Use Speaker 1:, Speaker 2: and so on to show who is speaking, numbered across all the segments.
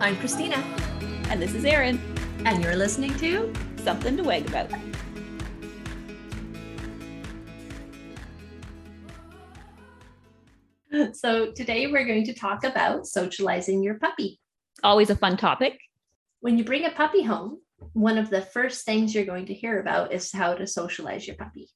Speaker 1: I'm Christina.
Speaker 2: And this is Erin.
Speaker 1: And you're listening to
Speaker 2: Something to Wag About.
Speaker 1: So, today we're going to talk about socializing your puppy.
Speaker 2: Always a fun topic.
Speaker 1: When you bring a puppy home, one of the first things you're going to hear about is how to socialize your puppy.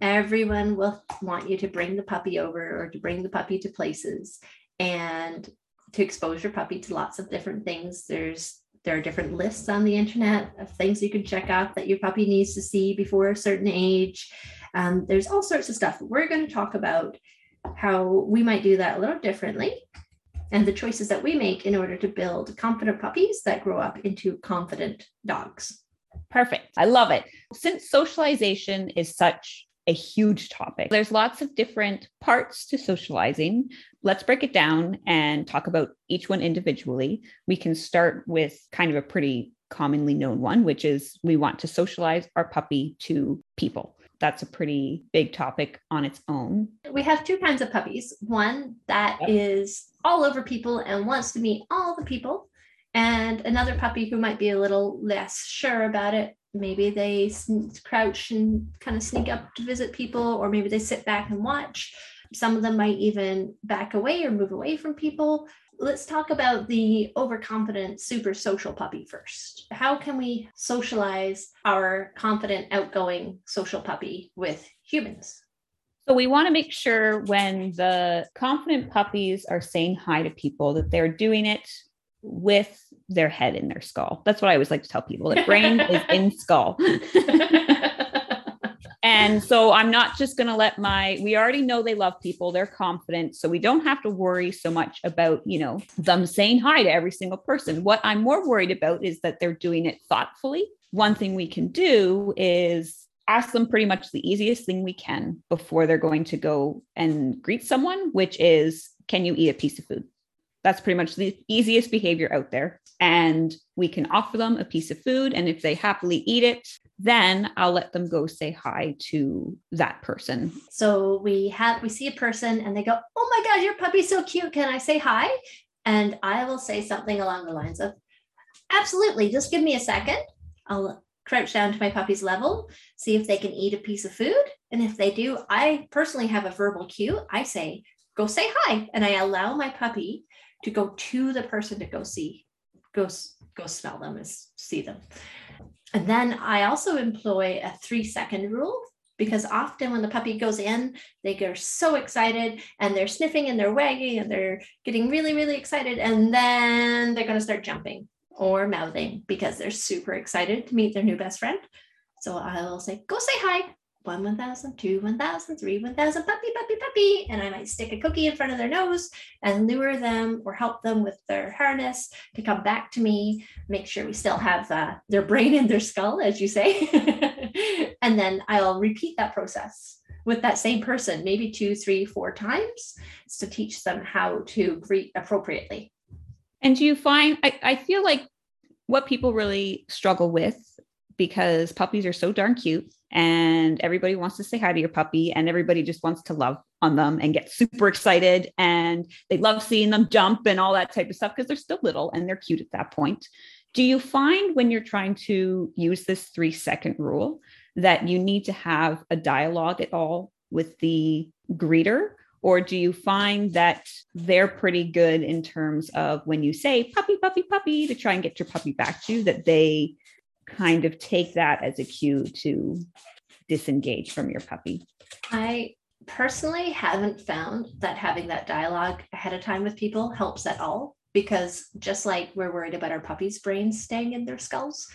Speaker 1: Everyone will want you to bring the puppy over or to bring the puppy to places. And to expose your puppy to lots of different things. There's there are different lists on the internet of things you can check out that your puppy needs to see before a certain age. Um, there's all sorts of stuff. We're going to talk about how we might do that a little differently and the choices that we make in order to build confident puppies that grow up into confident dogs.
Speaker 2: Perfect. I love it. Since socialization is such a huge topic. There's lots of different parts to socializing. Let's break it down and talk about each one individually. We can start with kind of a pretty commonly known one, which is we want to socialize our puppy to people. That's a pretty big topic on its own.
Speaker 1: We have two kinds of puppies one that yep. is all over people and wants to meet all the people, and another puppy who might be a little less sure about it maybe they crouch and kind of sneak up to visit people or maybe they sit back and watch. Some of them might even back away or move away from people. Let's talk about the overconfident super social puppy first. How can we socialize our confident outgoing social puppy with humans?
Speaker 2: So we want to make sure when the confident puppies are saying hi to people that they're doing it with their head in their skull. That's what I always like to tell people. The brain is in skull. and so I'm not just going to let my we already know they love people, they're confident, so we don't have to worry so much about, you know, them saying hi to every single person. What I'm more worried about is that they're doing it thoughtfully. One thing we can do is ask them pretty much the easiest thing we can before they're going to go and greet someone, which is can you eat a piece of food? That's pretty much the easiest behavior out there. And we can offer them a piece of food. And if they happily eat it, then I'll let them go say hi to that person.
Speaker 1: So we have we see a person and they go, Oh my God, your puppy's so cute. Can I say hi? And I will say something along the lines of, Absolutely, just give me a second. I'll crouch down to my puppy's level, see if they can eat a piece of food. And if they do, I personally have a verbal cue. I say, Go say hi. And I allow my puppy to go to the person to go see, go go smell them and see them. And then I also employ a three second rule because often when the puppy goes in, they get so excited and they're sniffing and they're wagging and they're getting really, really excited. And then they're going to start jumping or mouthing because they're super excited to meet their new best friend. So I will say, go say hi one 1000, two 1000, three 1000, puppy, puppy, puppy. And I might stick a cookie in front of their nose and lure them or help them with their harness to come back to me, make sure we still have uh, their brain in their skull, as you say. and then I'll repeat that process with that same person, maybe two, three, four times to teach them how to greet appropriately.
Speaker 2: And do you find, I, I feel like what people really struggle with because puppies are so darn cute and everybody wants to say hi to your puppy and everybody just wants to love on them and get super excited and they love seeing them jump and all that type of stuff because they're still little and they're cute at that point. Do you find when you're trying to use this three second rule that you need to have a dialogue at all with the greeter? Or do you find that they're pretty good in terms of when you say puppy puppy puppy to try and get your puppy back to you that they kind of take that as a cue to disengage from your puppy?
Speaker 1: I personally haven't found that having that dialogue ahead of time with people helps at all because just like we're worried about our puppies' brains staying in their skulls,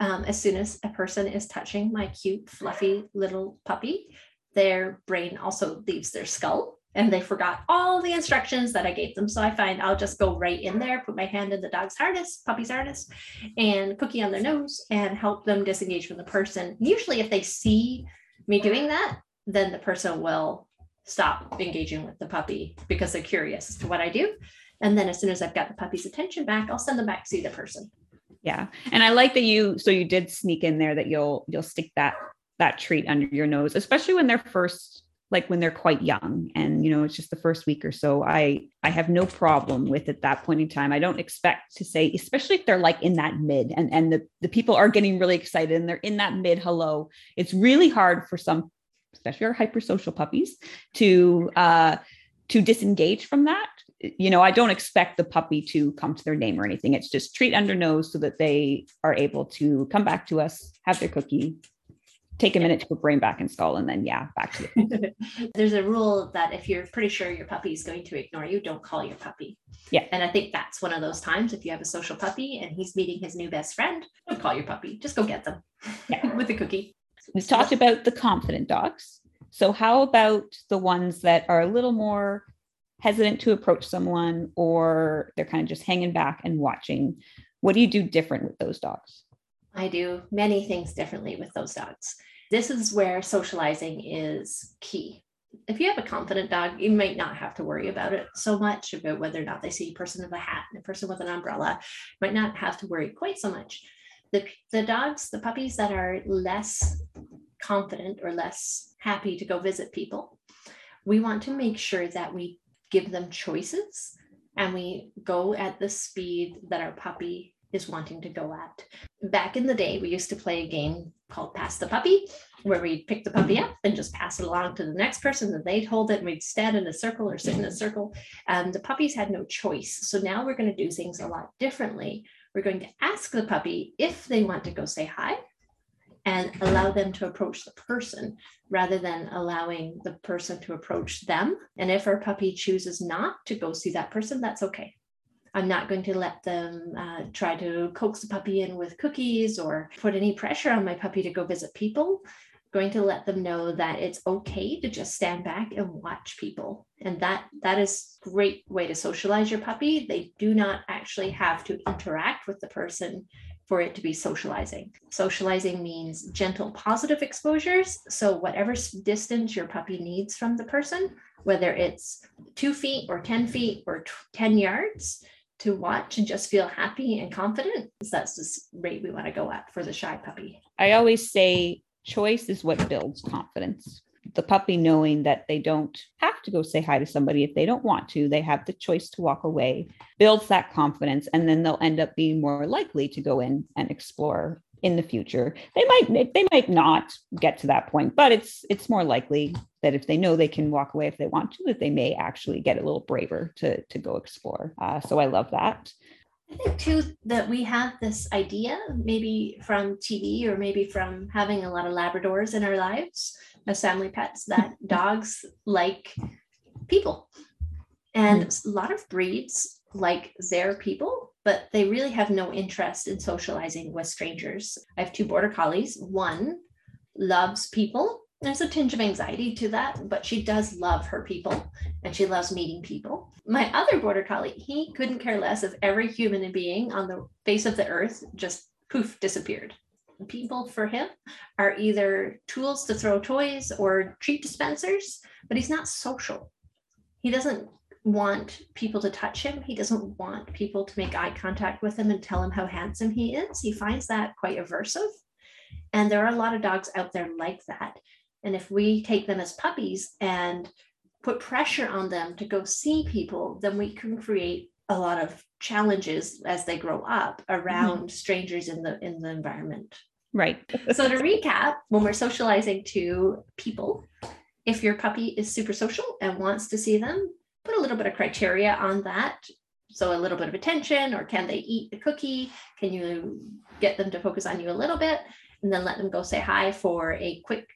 Speaker 1: um, as soon as a person is touching my cute, fluffy little puppy, their brain also leaves their skull and they forgot all the instructions that I gave them. So I find I'll just go right in there, put my hand in the dog's harness, puppy's harness, and cookie on their nose and help them disengage from the person. Usually, if they see me doing that, then the person will stop engaging with the puppy because they're curious as to what I do. And then as soon as I've got the puppy's attention back, I'll send them back to see the person.
Speaker 2: Yeah. And I like that you so you did sneak in there that you'll you'll stick that that treat under your nose, especially when they're first like when they're quite young and you know it's just the first week or so i i have no problem with at that point in time. I don't expect to say especially if they're like in that mid and and the, the people are getting really excited and they're in that mid hello. It's really hard for some especially our hypersocial puppies to uh to disengage from that. You know i don't expect the puppy to come to their name or anything. It's just treat under nose so that they are able to come back to us have their cookie take a minute to put brain back in skull and then yeah back to
Speaker 1: you there's a rule that if you're pretty sure your puppy is going to ignore you don't call your puppy.
Speaker 2: Yeah.
Speaker 1: And i think that's one of those times if you have a social puppy and he's meeting his new best friend don't call your puppy just go get them yeah. with a cookie.
Speaker 2: We've talked about the confident dogs. So how about the ones that are a little more hesitant to approach someone or they're kind of just hanging back and watching? What do you do different with those dogs
Speaker 1: I do many things differently with those dogs. This is where socializing is key. If you have a confident dog, you might not have to worry about it so much about whether or not they see a person with a hat and a person with an umbrella. You might not have to worry quite so much. The, the dogs, the puppies that are less confident or less happy to go visit people, we want to make sure that we give them choices and we go at the speed that our puppy is wanting to go at. Back in the day, we used to play a game called Pass the Puppy, where we'd pick the puppy up and just pass it along to the next person, and they'd hold it, and we'd stand in a circle or sit in a circle. And the puppies had no choice. So now we're going to do things a lot differently. We're going to ask the puppy if they want to go say hi and allow them to approach the person rather than allowing the person to approach them. And if our puppy chooses not to go see that person, that's okay. I'm not going to let them uh, try to coax the puppy in with cookies or put any pressure on my puppy to go visit people. I'm going to let them know that it's okay to just stand back and watch people. And that that is great way to socialize your puppy. They do not actually have to interact with the person for it to be socializing. Socializing means gentle positive exposures. So, whatever distance your puppy needs from the person, whether it's two feet or 10 feet or 10 yards, to watch and just feel happy and confident. That's the rate we want to go at for the shy puppy.
Speaker 2: I always say choice is what builds confidence. The puppy knowing that they don't have to go say hi to somebody if they don't want to, they have the choice to walk away, builds that confidence, and then they'll end up being more likely to go in and explore in the future. They might they might not get to that point, but it's it's more likely that if they know they can walk away if they want to, that they may actually get a little braver to to go explore. Uh, so I love that.
Speaker 1: I think too that we have this idea, maybe from TV or maybe from having a lot of Labradors in our lives as family pets, that dogs like people. And mm. a lot of breeds like their people but they really have no interest in socializing with strangers. I have two border collies. One loves people. There's a tinge of anxiety to that, but she does love her people and she loves meeting people. My other border collie, he couldn't care less if every human being on the face of the earth just poof disappeared. People for him are either tools to throw toys or treat dispensers, but he's not social. He doesn't want people to touch him. He doesn't want people to make eye contact with him and tell him how handsome he is. He finds that quite aversive. And there are a lot of dogs out there like that. And if we take them as puppies and put pressure on them to go see people, then we can create a lot of challenges as they grow up around mm-hmm. strangers in the in the environment.
Speaker 2: Right.
Speaker 1: so to recap, when we're socializing to people, if your puppy is super social and wants to see them, put a little bit of criteria on that. So a little bit of attention, or can they eat the cookie? Can you get them to focus on you a little bit? And then let them go say hi for a quick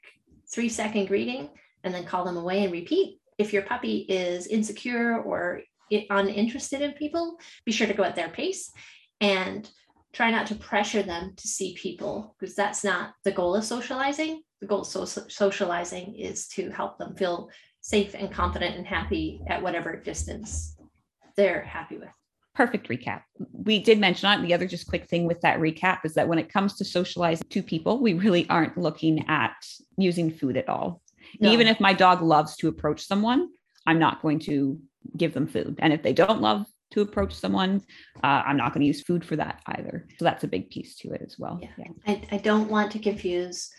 Speaker 1: three second greeting and then call them away and repeat. If your puppy is insecure or uninterested in people, be sure to go at their pace and try not to pressure them to see people because that's not the goal of socializing. The goal of so- socializing is to help them feel safe and confident and happy at whatever distance they're happy with.
Speaker 2: Perfect recap. We did mention on the other just quick thing with that recap is that when it comes to socializing to people, we really aren't looking at using food at all. No. Even if my dog loves to approach someone, I'm not going to give them food. And if they don't love to approach someone, uh, I'm not going to use food for that either. So that's a big piece to it as well.
Speaker 1: Yeah. yeah. I, I don't want to confuse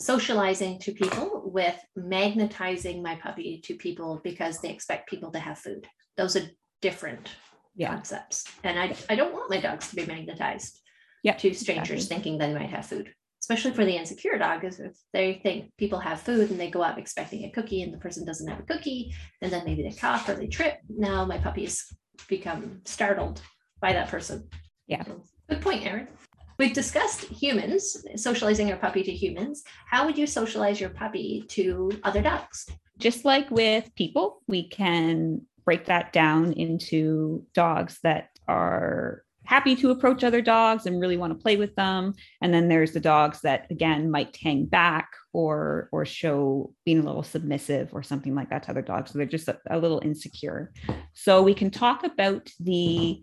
Speaker 1: socializing to people with magnetizing my puppy to people because they expect people to have food. Those are different
Speaker 2: Yeah.
Speaker 1: concepts. And I, I don't want my dogs to be magnetized
Speaker 2: Yeah,
Speaker 1: to strangers
Speaker 2: exactly.
Speaker 1: thinking they might have food. Especially for the insecure dog, is if they think people have food and they go out expecting a cookie and the person doesn't have a cookie, and then maybe they cough or they trip. Now my puppies become startled by that person.
Speaker 2: Yeah.
Speaker 1: So, Good point, Erin. We've discussed humans, socializing your puppy to humans. How would you socialize your puppy to other dogs?
Speaker 2: just like with people, we can break that down into dogs that are happy to approach other dogs and really want to play with them. And then there's the dogs that again might hang back or or show being a little submissive or something like that to other dogs. So they're just a, a little insecure. So we can talk about the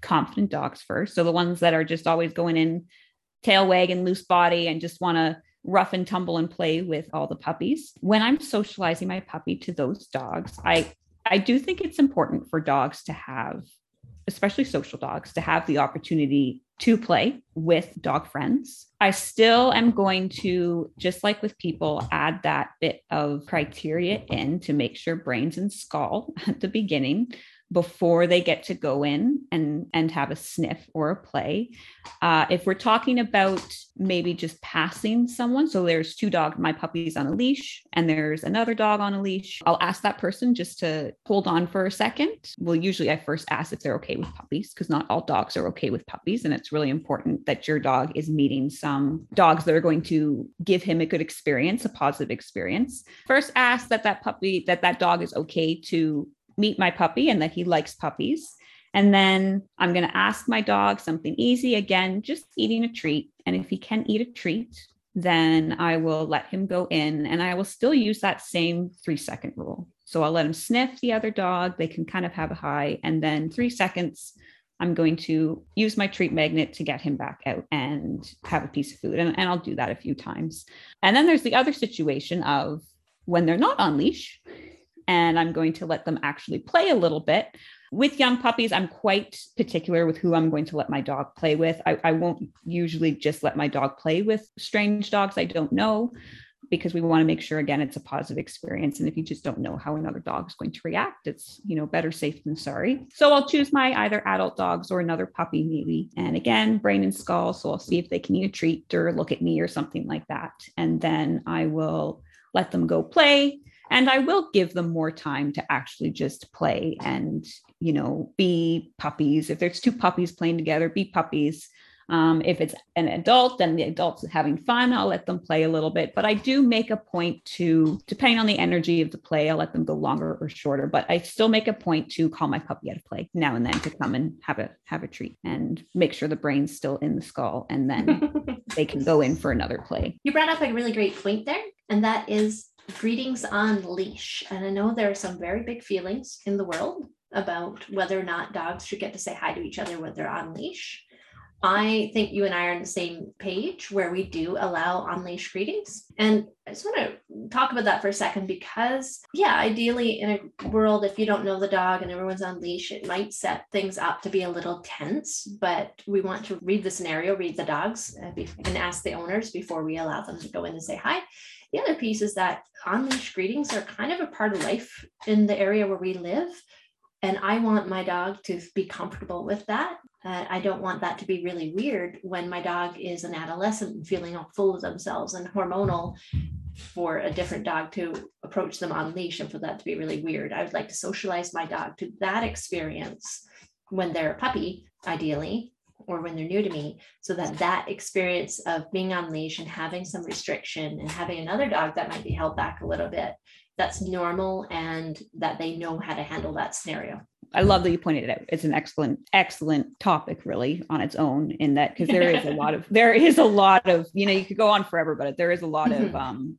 Speaker 2: confident dogs first. So the ones that are just always going in tail wagging loose body and just want to rough and tumble and play with all the puppies. When I'm socializing my puppy to those dogs, I I do think it's important for dogs to have especially social dogs to have the opportunity to play with dog friends. I still am going to just like with people add that bit of criteria in to make sure brains and skull at the beginning before they get to go in and and have a sniff or a play. Uh, if we're talking about maybe just passing someone so there's two dogs my puppy's on a leash and there's another dog on a leash i'll ask that person just to hold on for a second. Well usually i first ask if they're okay with puppies because not all dogs are okay with puppies and it's really important that your dog is meeting some dogs that are going to give him a good experience a positive experience. First ask that that puppy that that dog is okay to meet my puppy and that he likes puppies. And then I'm going to ask my dog something easy again, just eating a treat. And if he can eat a treat, then I will let him go in and I will still use that same three second rule. So I'll let him sniff the other dog. They can kind of have a hi. And then three seconds, I'm going to use my treat magnet to get him back out and have a piece of food. And, and I'll do that a few times. And then there's the other situation of when they're not on leash and I'm going to let them actually play a little bit. With young puppies, I'm quite particular with who I'm going to let my dog play with. I, I won't usually just let my dog play with strange dogs I don't know because we want to make sure again it's a positive experience and if you just don't know how another dog is going to react it's you know better safe than sorry so i'll choose my either adult dogs or another puppy maybe and again brain and skull so i'll see if they can eat a treat or look at me or something like that and then i will let them go play and i will give them more time to actually just play and you know be puppies. If there's two puppies playing together be puppies. Um, if it's an adult and the adult's having fun i'll let them play a little bit. But i do make a point to depending on the energy of the play i'll let them go longer or shorter. But i still make a point to call my puppy out of play now and then to come and have a have a treat and make sure the brain's still in the skull and then they can go in for another play.
Speaker 1: You brought up a really great point there, and that is greetings on leash. And I know there are some very big feelings in the world about whether or not dogs should get to say hi to each other when they're on leash. I think you and I are on the same page where we do allow on leash greetings. And I just want to talk about that for a second because, yeah, ideally in a world, if you don't know the dog and everyone's on leash, it might set things up to be a little tense. But we want to read the scenario, read the dogs, uh, and ask the owners before we allow them to go in and say hi. The other piece is that on leash greetings are kind of a part of life in the area where we live. And I want my dog to be comfortable with that. Uh, I don't want that to be really weird when my dog is an adolescent feeling all full of themselves and hormonal for a different dog to approach them on leash and for that to be really weird. I would like to socialize my dog to that experience when they're a puppy, ideally, or when they're new to me, so that that experience of being on leash and having some restriction and having another dog that might be held back a little bit, that's normal and that they know how to handle that scenario.
Speaker 2: I love that you pointed it out. It's an excellent, excellent topic, really, on its own. In that, because there is a lot of, there is a lot of, you know, you could go on forever, but there is a lot of um,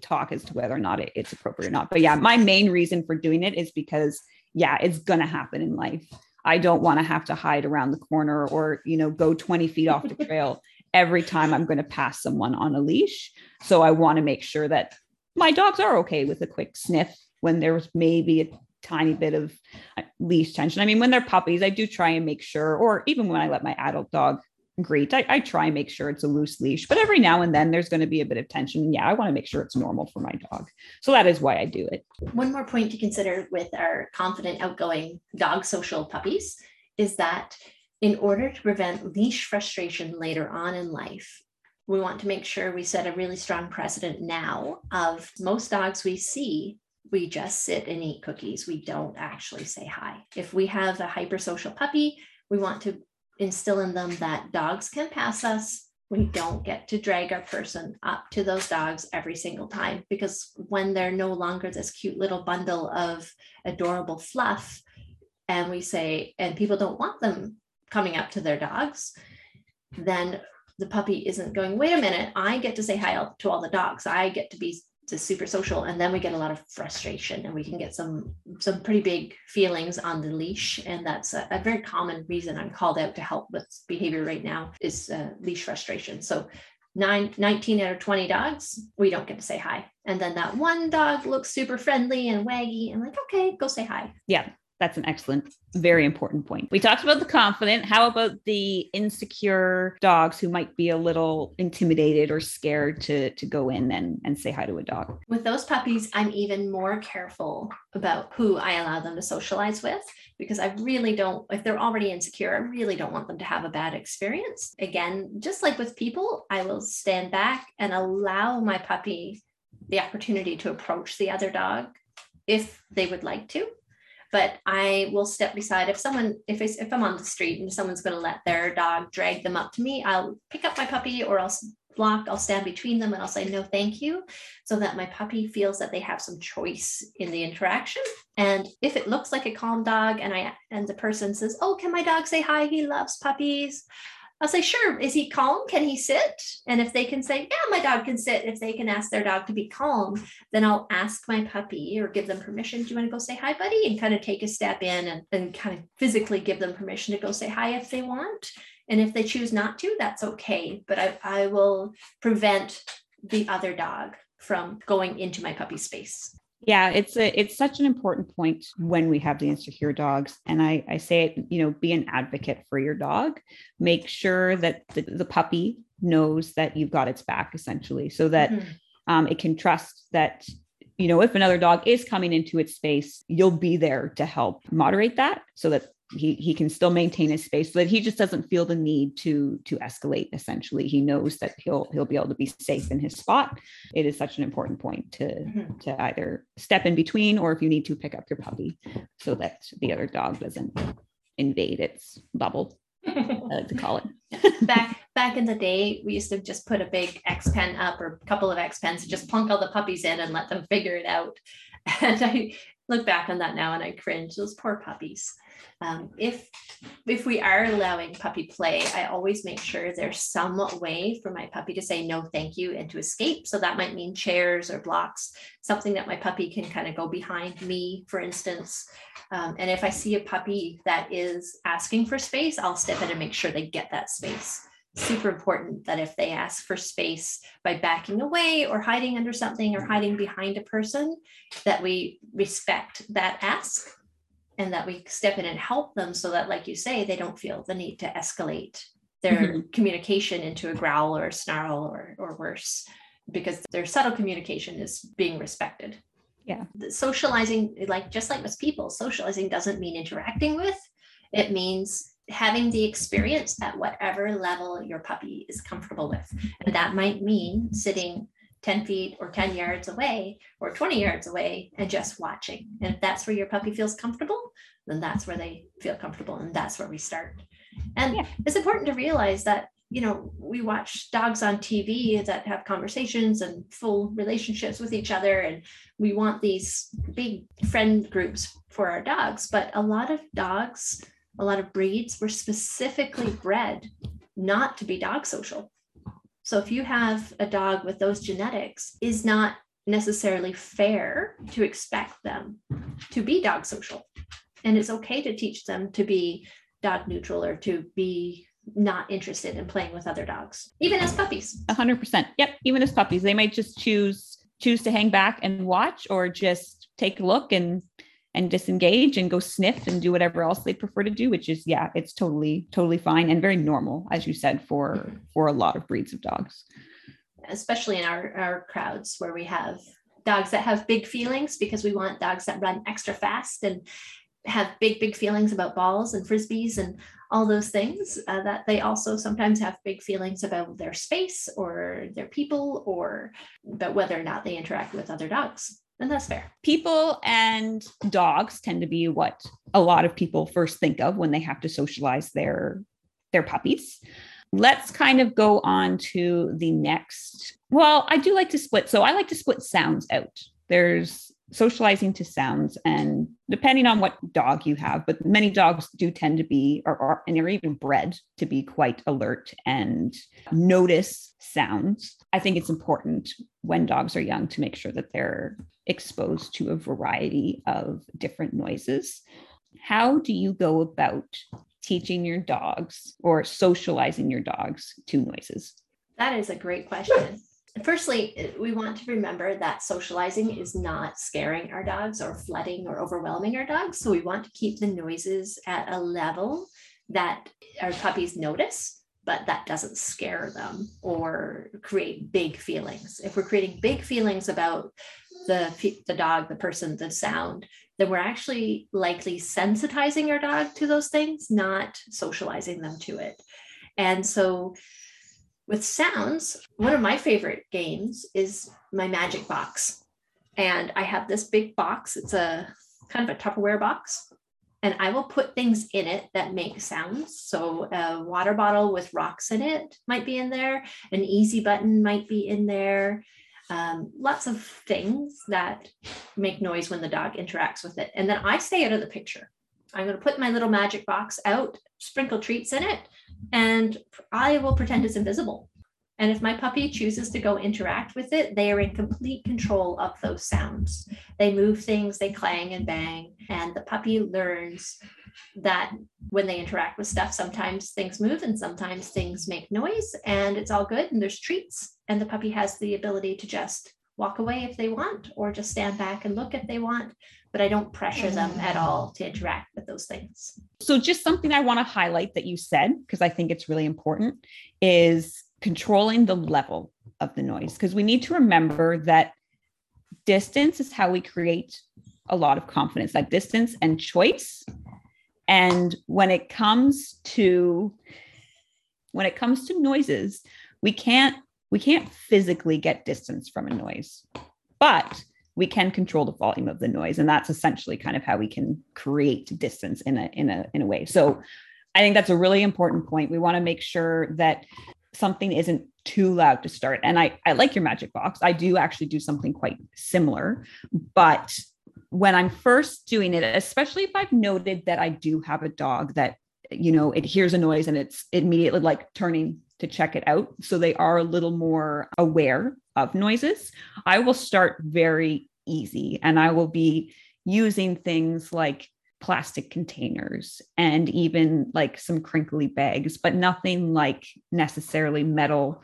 Speaker 2: talk as to whether or not it, it's appropriate or not. But yeah, my main reason for doing it is because, yeah, it's going to happen in life. I don't want to have to hide around the corner or, you know, go 20 feet off the trail every time I'm going to pass someone on a leash. So I want to make sure that my dogs are okay with a quick sniff when there's maybe a tiny bit of uh, leash tension. I mean, when they're puppies, I do try and make sure, or even when I let my adult dog greet. I, I try and make sure it's a loose leash, but every now and then there's going to be a bit of tension. Yeah, I want to make sure it's normal for my dog. So that is why I do it.
Speaker 1: One more point to consider with our confident, outgoing dog social puppies is that in order to prevent leash frustration later on in life, we want to make sure we set a really strong precedent now of most dogs we see we just sit and eat cookies. We don't actually say hi. If we have a hypersocial puppy, we want to instill in them that dogs can pass us. We don't get to drag our person up to those dogs every single time because when they're no longer this cute little bundle of adorable fluff, and we say, and people don't want them coming up to their dogs, then the puppy isn't going, wait a minute, I get to say hi to all the dogs. I get to be to super social and then we get a lot of frustration and we can get some some pretty big feelings on the leash and that's a, a very common reason i'm called out to help with behavior right now is uh, leash frustration. So nine, 19 out of 20 dogs we don't get to say hi. And then that one dog looks super friendly and waggy and like okay go say hi.
Speaker 2: Yeah that's an excellent, very important point. We talked about the confident. How about the insecure dogs who might be a little intimidated or scared to, to go in and, and say hi to a dog?
Speaker 1: With those puppies, I'm even more careful about who I allow them to socialize with because I really don't, if they're already insecure, I really don't want them to have a bad experience. Again, just like with people, I will stand back and allow my puppy the opportunity to approach the other dog if they would like to but I will step beside if someone if I, if I'm on the street and someone's going to let their dog drag them up to me, I'll pick up my puppy or I'll block, I'll stand between them and I'll say no thank you so that my puppy feels that they have some choice in the interaction. And if it looks like a calm dog and I and the person says, "Oh, can my dog say hi? He loves puppies." I'll say, sure. Is he calm? Can he sit? And if they can say, yeah, my dog can sit, if they can ask their dog to be calm, then I'll ask my puppy or give them permission. Do you want to go say hi, buddy? And kind of take a step in and, and kind of physically give them permission to go say hi if they want. And if they choose not to, that's okay. But I, I will prevent the other dog from going into my puppy space.
Speaker 2: Yeah, it's a it's such an important point when we have the insecure dogs. And I, I say it, you know, be an advocate for your dog. Make sure that the, the puppy knows that you've got its back essentially, so that mm-hmm. um, it can trust that you know if another dog is coming into its space you'll be there to help moderate that so that he he can still maintain his space so that he just doesn't feel the need to to escalate essentially he knows that he'll he'll be able to be safe in his spot it is such an important point to mm-hmm. to either step in between or if you need to pick up your puppy so that the other dog doesn't invade its bubble I like to call
Speaker 1: it. back back in the day, we used to just put a big X pen up or a couple of X pens and just plunk all the puppies in and let them figure it out. And I look back on that now and I cringe. Those poor puppies um, if if we are allowing puppy play, I always make sure there's some way for my puppy to say no, thank you, and to escape. So that might mean chairs or blocks, something that my puppy can kind of go behind me, for instance. Um, and if I see a puppy that is asking for space, I'll step in and make sure they get that space super important that if they ask for space by backing away or hiding under something or hiding behind a person that we respect that ask and that we step in and help them so that like you say they don't feel the need to escalate their mm-hmm. communication into a growl or a snarl or, or worse because their subtle communication is being respected.
Speaker 2: Yeah.
Speaker 1: The socializing like just like with people socializing doesn't mean interacting with. It means having the experience at whatever level your puppy is comfortable with. And that might mean sitting 10 feet or 10 yards away or 20 yards away and just watching. And if that's where your puppy feels comfortable, then that's where they feel comfortable and that's where we start. And yeah. it's important to realize that, you know, we watch dogs on TV that have conversations and full relationships with each other. And we want these big friend groups for our dogs. But a lot of dogs, a lot of breeds were specifically bred not to be dog social so if you have a dog with those genetics, is not necessarily fair to expect them to be dog social. And it's okay to teach them to be dog neutral or to be not interested in playing with other dogs, even as puppies.
Speaker 2: A hundred percent. Yep. Even as puppies, they might just choose choose to hang back and watch or just take a look and and disengage and go sniff and do whatever else they prefer to do which is yeah it's totally totally fine and very normal as you said for mm-hmm. for a lot of breeds of dogs
Speaker 1: especially in our our crowds where we have dogs that have big feelings because we want dogs that run extra fast and have big big feelings about balls and frisbees and all those things uh, that they also sometimes have big feelings about their space or their people or about whether or not they interact with other dogs that's fair.
Speaker 2: People and dogs tend to be what a lot of people first think of when they have to socialize their their puppies. Let's kind of go on to the next. Well, I do like to split. So I like to split sounds out. There's socializing to sounds and depending on what dog you have but many dogs do tend to be or, or and they're even bred to be quite alert and notice sounds i think it's important when dogs are young to make sure that they're exposed to a variety of different noises. How do you go about teaching your dogs or socializing your dogs to noises?
Speaker 1: That is a great question. Firstly, we want to remember that socializing is not scaring our dogs or flooding or overwhelming our dogs. So we want to keep the noises at a level that our puppies notice, but that doesn't scare them or create big feelings. If we're creating big feelings about the, the dog, the person, the sound, then we're actually likely sensitizing our dog to those things, not socializing them to it. And so with sounds, one of my favorite games is my magic box. And I have this big box. It's a kind of a Tupperware box. And I will put things in it that make sounds. So a water bottle with rocks in it might be in there. An easy button might be in there. Um, lots of things that make noise when the dog interacts with it. And then I stay out of the picture. I'm going to put my little magic box out, sprinkle treats in it, and I will pretend it's invisible. And if my puppy chooses to go interact with it, they are in complete control of those sounds. They move things, they clang and bang, and the puppy learns that when they interact with stuff, sometimes things move and sometimes things make noise, and it's all good. And there's treats, and the puppy has the ability to just walk away if they want, or just stand back and look if they want but I don't pressure them at all to interact with those things.
Speaker 2: So, just something I want to highlight that you said, because I think it's really important, is controlling the level of the noise. Because we need to remember that distance is how we create a lot of confidence, like distance and choice. And when it comes to when it comes to noises, we can't we can't physically get distance from a noise. But we can control the volume of the noise and that's essentially kind of how we can create distance in a in a in a way so i think that's a really important point we want to make sure that something isn't too loud to start and i i like your magic box i do actually do something quite similar but when i'm first doing it especially if i've noted that i do have a dog that you know it hears a noise and it's immediately like turning to check it out. So they are a little more aware of noises. I will start very easy and I will be using things like plastic containers and even like some crinkly bags, but nothing like necessarily metal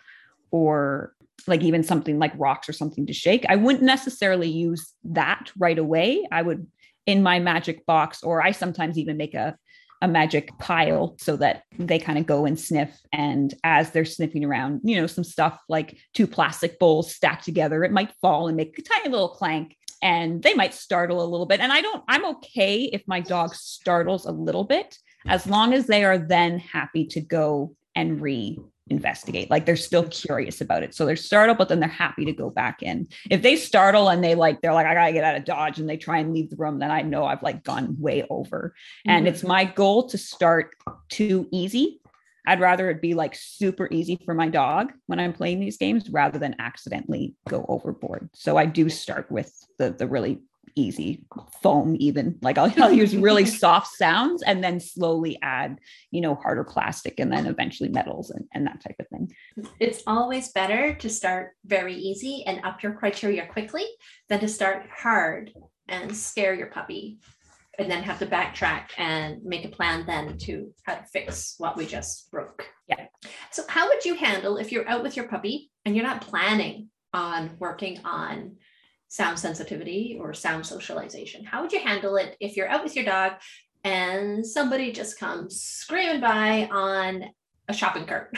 Speaker 2: or like even something like rocks or something to shake. I wouldn't necessarily use that right away. I would in my magic box, or I sometimes even make a a magic pile so that they kind of go and sniff. And as they're sniffing around, you know, some stuff like two plastic bowls stacked together, it might fall and make a tiny little clank and they might startle a little bit. And I don't, I'm okay if my dog startles a little bit, as long as they are then happy to go and re investigate. Like they're still curious about it. So they're startled, but then they're happy to go back in. If they startle and they like, they're like, I gotta get out of Dodge and they try and leave the room, then I know I've like gone way over. Mm-hmm. And it's my goal to start too easy. I'd rather it be like super easy for my dog when I'm playing these games rather than accidentally go overboard. So I do start with the the really easy foam even. Like I'll, I'll use really soft sounds and then slowly add you know harder plastic and then eventually metals and, and that type of thing.
Speaker 1: It's always better to start very easy and up your criteria quickly than to start hard and scare your puppy and then have to backtrack and make a plan then to how to fix what we just broke.
Speaker 2: Yeah.
Speaker 1: So how would you handle if you're out with your puppy and you're not planning on working on sound sensitivity or sound socialization. How would you handle it if you're out with your dog and somebody just comes screaming by on a shopping cart?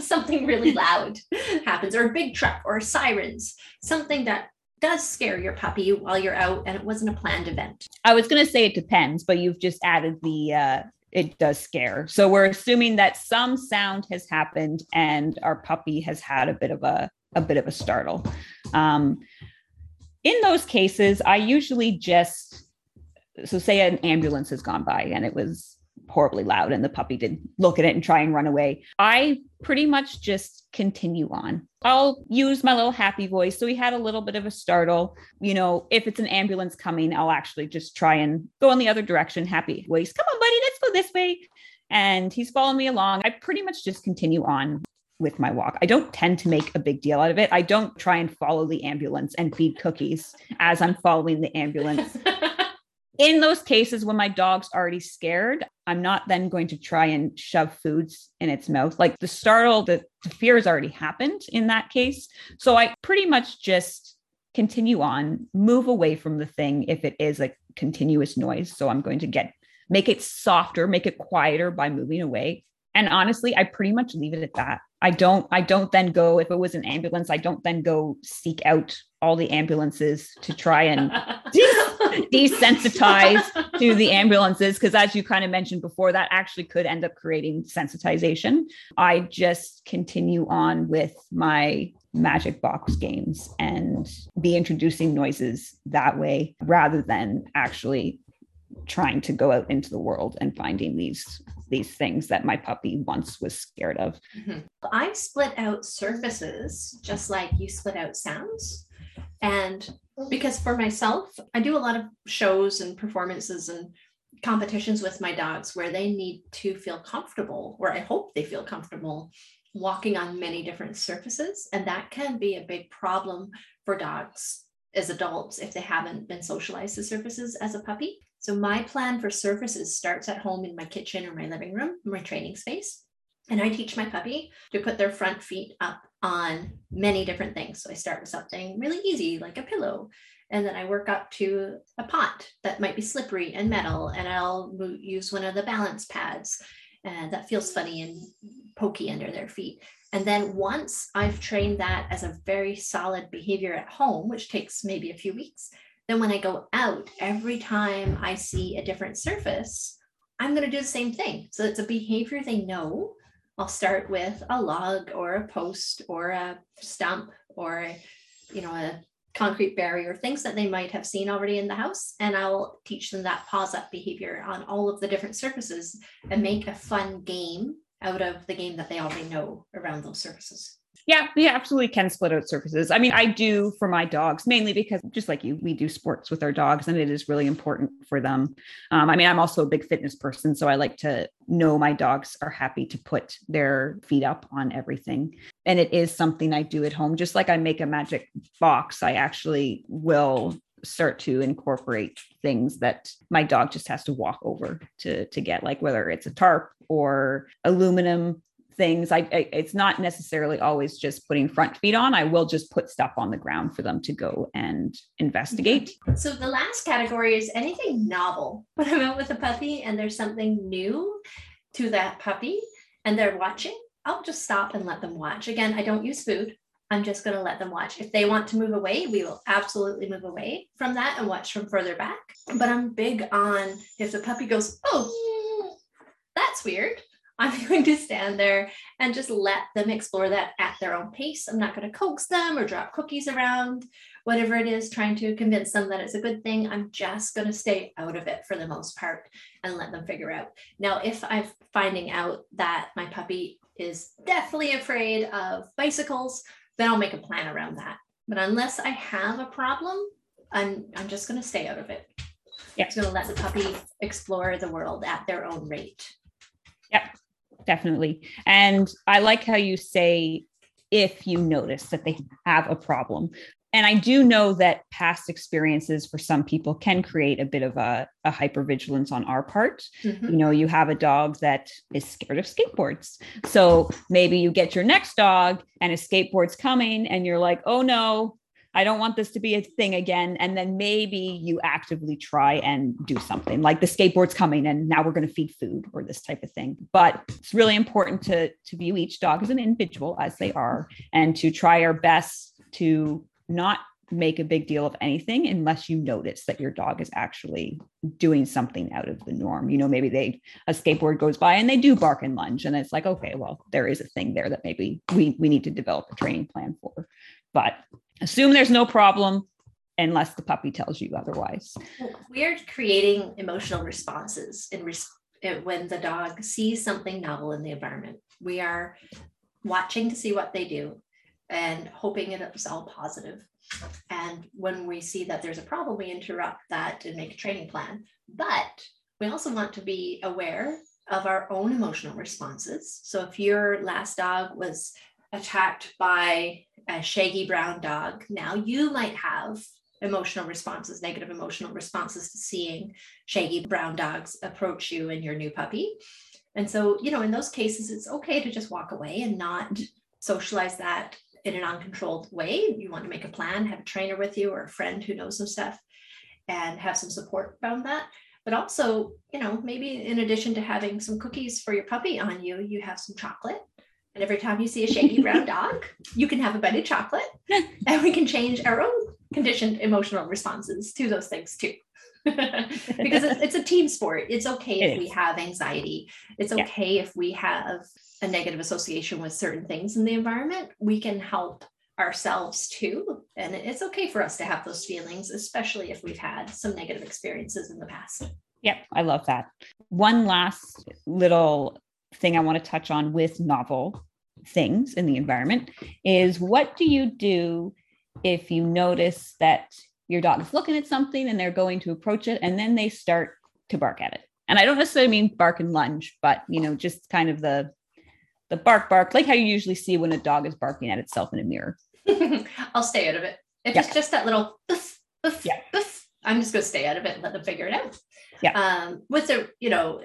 Speaker 1: something really loud happens, or a big truck, or sirens, something that does scare your puppy while you're out and it wasn't a planned event.
Speaker 2: I was going to say it depends, but you've just added the uh it does scare. So we're assuming that some sound has happened and our puppy has had a bit of a a bit of a startle. Um, in those cases, I usually just so say an ambulance has gone by and it was horribly loud and the puppy did look at it and try and run away. I pretty much just continue on. I'll use my little happy voice. So he had a little bit of a startle. You know, if it's an ambulance coming, I'll actually just try and go in the other direction, happy voice. Come on, buddy, let's go this way. And he's following me along. I pretty much just continue on with my walk. I don't tend to make a big deal out of it. I don't try and follow the ambulance and feed cookies as I'm following the ambulance. in those cases when my dog's already scared, I'm not then going to try and shove foods in its mouth. Like the startle, the, the fear has already happened in that case. So I pretty much just continue on, move away from the thing if it is a continuous noise. So I'm going to get make it softer, make it quieter by moving away. And honestly, I pretty much leave it at that. I don't I don't then go if it was an ambulance, I don't then go seek out all the ambulances to try and desensitize to the ambulances because as you kind of mentioned before that actually could end up creating sensitization. I just continue on with my magic box games and be introducing noises that way rather than actually trying to go out into the world and finding these these things that my puppy once was scared of.
Speaker 1: Mm-hmm. I split out surfaces just like you split out sounds. And because for myself, I do a lot of shows and performances and competitions with my dogs where they need to feel comfortable, or I hope they feel comfortable walking on many different surfaces. And that can be a big problem for dogs as adults if they haven't been socialized to surfaces as a puppy. So my plan for surfaces starts at home in my kitchen or my living room, my training space. And I teach my puppy to put their front feet up on many different things. So I start with something really easy, like a pillow. And then I work up to a pot that might be slippery and metal. And I'll use one of the balance pads and that feels funny and pokey under their feet. And then once I've trained that as a very solid behavior at home, which takes maybe a few weeks, then when I go out, every time I see a different surface, I'm going to do the same thing. So it's a behavior they know. I'll start with a log or a post or a stump or, you know, a concrete barrier, things that they might have seen already in the house. And I'll teach them that paws up behavior on all of the different surfaces and make a fun game out of the game that they already know around those surfaces.
Speaker 2: Yeah, we absolutely can split out surfaces. I mean, I do for my dogs mainly because just like you, we do sports with our dogs and it is really important for them. Um, I mean, I'm also a big fitness person, so I like to know my dogs are happy to put their feet up on everything. And it is something I do at home. Just like I make a magic box, I actually will start to incorporate things that my dog just has to walk over to to get like whether it's a tarp or aluminum things. I, I, it's not necessarily always just putting front feet on. I will just put stuff on the ground for them to go and investigate.
Speaker 1: So the last category is anything novel. When I'm out with a puppy and there's something new to that puppy and they're watching, I'll just stop and let them watch. Again, I don't use food. I'm just going to let them watch. If they want to move away, we will absolutely move away from that and watch from further back. But I'm big on if the puppy goes, oh, that's weird. I'm going to stand there and just let them explore that at their own pace. I'm not going to coax them or drop cookies around, whatever it is, trying to convince them that it's a good thing. I'm just going to stay out of it for the most part and let them figure out. Now, if I'm finding out that my puppy is deathly afraid of bicycles, then I'll make a plan around that. But unless I have a problem, I'm, I'm just going to stay out of it. Yeah. I'm going to let the puppy explore the world at their own rate.
Speaker 2: Yep definitely. And I like how you say if you notice that they have a problem. And I do know that past experiences for some people can create a bit of a, a hypervigilance on our part. Mm-hmm. You know, you have a dog that is scared of skateboards. So maybe you get your next dog and a skateboard's coming, and you're like, oh no, I don't want this to be a thing again. And then maybe you actively try and do something like the skateboard's coming and now we're going to feed food or this type of thing. But it's really important to, to view each dog as an individual as they are and to try our best to not make a big deal of anything unless you notice that your dog is actually doing something out of the norm. You know, maybe they a skateboard goes by and they do bark and lunge, and it's like, okay, well, there is a thing there that maybe we we need to develop a training plan for. But assume there's no problem unless the puppy tells you otherwise.
Speaker 1: We're creating emotional responses in res- when the dog sees something novel in the environment. We are watching to see what they do and hoping it's all positive. positive and when we see that there's a problem, we interrupt that and make a training plan. But we also want to be aware of our own emotional responses. So if your last dog was attacked by a shaggy brown dog, now you might have emotional responses, negative emotional responses to seeing shaggy brown dogs approach you and your new puppy. And so, you know, in those cases, it's okay to just walk away and not socialize that in an uncontrolled way. You want to make a plan, have a trainer with you or a friend who knows some stuff and have some support around that. But also, you know, maybe in addition to having some cookies for your puppy on you, you have some chocolate. And every time you see a shaggy brown dog, you can have a bite of chocolate and we can change our own conditioned emotional responses to those things too. because it's, it's, a team sport. It's okay it if is. we have anxiety. It's okay yeah. if we have a negative association with certain things in the environment, we can help ourselves too. And it's okay for us to have those feelings, especially if we've had some negative experiences in the past.
Speaker 2: Yep, I love that. One last little thing I want to touch on with novel things in the environment is what do you do if you notice that your dog is looking at something and they're going to approach it and then they start to bark at it? And I don't necessarily mean bark and lunge, but you know, just kind of the the bark bark, like how you usually see when a dog is barking at itself in a mirror.
Speaker 1: I'll stay out of it. If yeah. it's just that little oof, oof, yeah. oof, I'm just going to stay out of it and let them figure it out. Yeah. Um, with the, you know,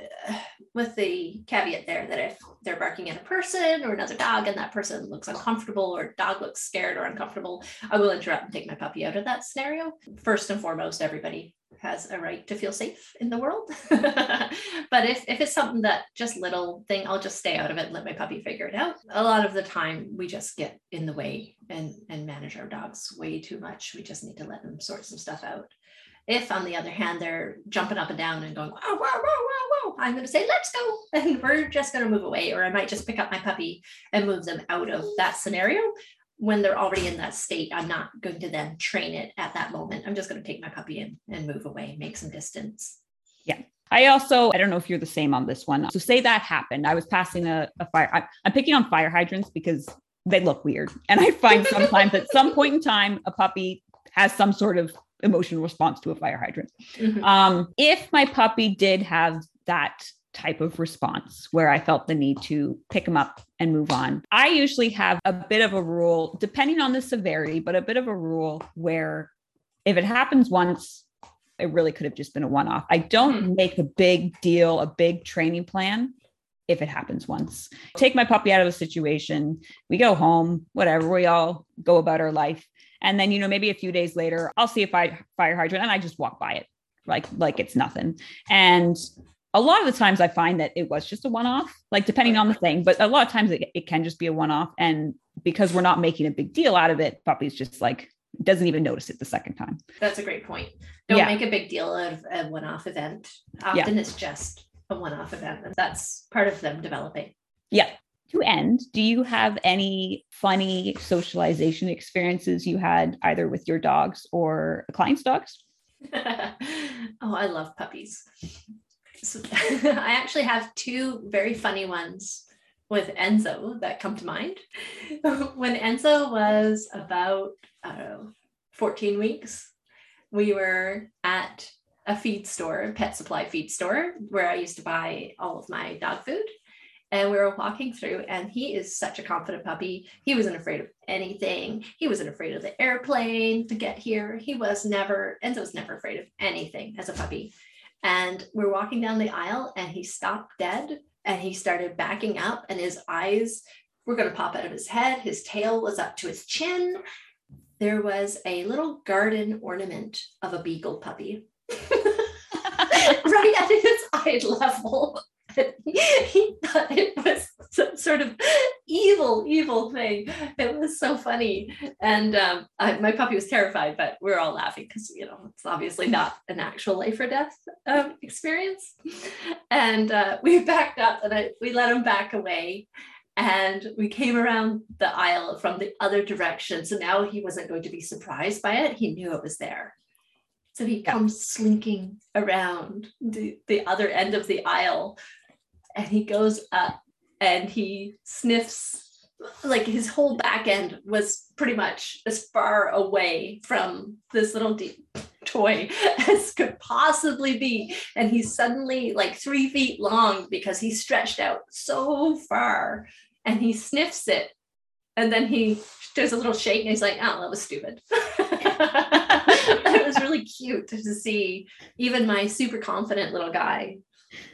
Speaker 1: with the caveat there that if they're barking at a person or another dog and that person looks uncomfortable or dog looks scared or uncomfortable, I will interrupt and take my puppy out of that scenario. First and foremost, everybody has a right to feel safe in the world. but if, if it's something that just little thing, I'll just stay out of it and let my puppy figure it out. A lot of the time we just get in the way and, and manage our dogs way too much. We just need to let them sort some stuff out. If, on the other hand, they're jumping up and down and going, wow, wow, wow, wow, wow, I'm going to say, let's go. And we're just going to move away. Or I might just pick up my puppy and move them out of that scenario when they're already in that state, I'm not going to then train it at that moment. I'm just going to take my puppy in and move away, make some distance.
Speaker 2: Yeah. I also, I don't know if you're the same on this one. So, say that happened. I was passing a, a fire, I, I'm picking on fire hydrants because they look weird. And I find sometimes at some point in time, a puppy has some sort of emotional response to a fire hydrant. Mm-hmm. Um, if my puppy did have that type of response where I felt the need to pick them up and move on. I usually have a bit of a rule, depending on the severity, but a bit of a rule where if it happens once, it really could have just been a one off. I don't mm-hmm. make a big deal, a big training plan if it happens once. Take my puppy out of a situation, we go home, whatever, we all go about our life. And then, you know, maybe a few days later, I'll see a fire hydrant and I just walk by it like like it's nothing. And a lot of the times I find that it was just a one off, like depending on the thing, but a lot of times it, it can just be a one off. And because we're not making a big deal out of it, puppy's just like, doesn't even notice it the second time.
Speaker 1: That's a great point. Don't yeah. make a big deal of a one off event. Often yeah. it's just a one off event. And that's part of them developing.
Speaker 2: Yeah. To end, do you have any funny socialization experiences you had either with your dogs or clients' dogs?
Speaker 1: oh, I love puppies. I actually have two very funny ones with Enzo that come to mind. when Enzo was about, I don't know, 14 weeks, we were at a feed store, pet supply feed store, where I used to buy all of my dog food. And we were walking through, and he is such a confident puppy. He wasn't afraid of anything. He wasn't afraid of the airplane to get here. He was never, Enzo was never afraid of anything as a puppy. And we're walking down the aisle and he stopped dead and he started backing up and his eyes were going to pop out of his head. His tail was up to his chin. there was a little garden ornament of a beagle puppy right at his eye level. he thought it was some sort of evil, evil thing. It was so funny. And um, I, my puppy was terrified, but we are all laughing because, you know, it's obviously not an actual life or death um, experience. And uh, we backed up and I, we let him back away. And we came around the aisle from the other direction. So now he wasn't going to be surprised by it. He knew it was there. So he comes slinking around the, the other end of the aisle and he goes up and he sniffs like his whole back end was pretty much as far away from this little toy as could possibly be. And he's suddenly like three feet long because he stretched out so far and he sniffs it. And then he does a little shake and he's like oh that was stupid. It was really cute to see even my super confident little guy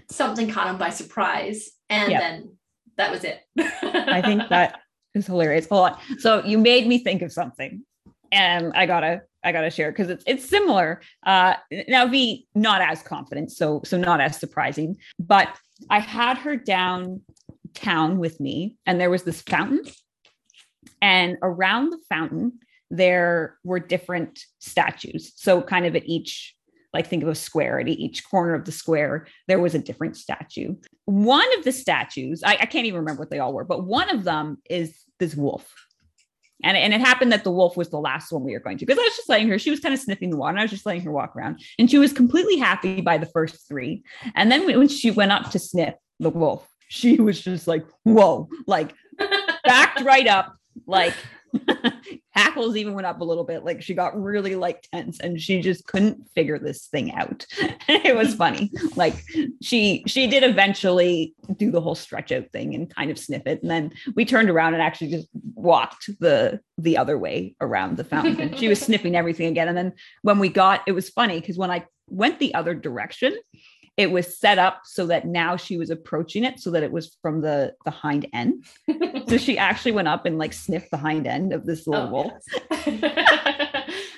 Speaker 1: something caught him by surprise and yep. then that was it.
Speaker 2: I think that is hilarious. Hold on. So you made me think of something and i gotta i gotta share because it's it's similar. Uh now be not as confident so so not as surprising but i had her downtown with me and there was this fountain and around the fountain there were different statues so kind of at each like think of a square at each corner of the square there was a different statue. One of the statues I, I, can't even remember what they all were but one of them is this wolf. And, and it happened that the wolf was the last one we were going to because i was just letting her she was kind of sniffing the water and i was just letting her walk around. And she was completely happy by the first three. And then when she went up to sniff the wolf she was just like whoa like backed right up like hackles even went up a little bit. Like she got really like tense and she just couldn't figure this thing out. It was funny. Like she she did eventually do the whole stretch out thing and kind of sniff it. And then we turned around and actually just walked the the other way around the fountain. She was sniffing everything again. And then when we got it was funny because when i went the other direction it was set up so that now she was approaching it so that it was from the the hind end so she actually went up and like sniffed the hind end of this little oh, wolf yes.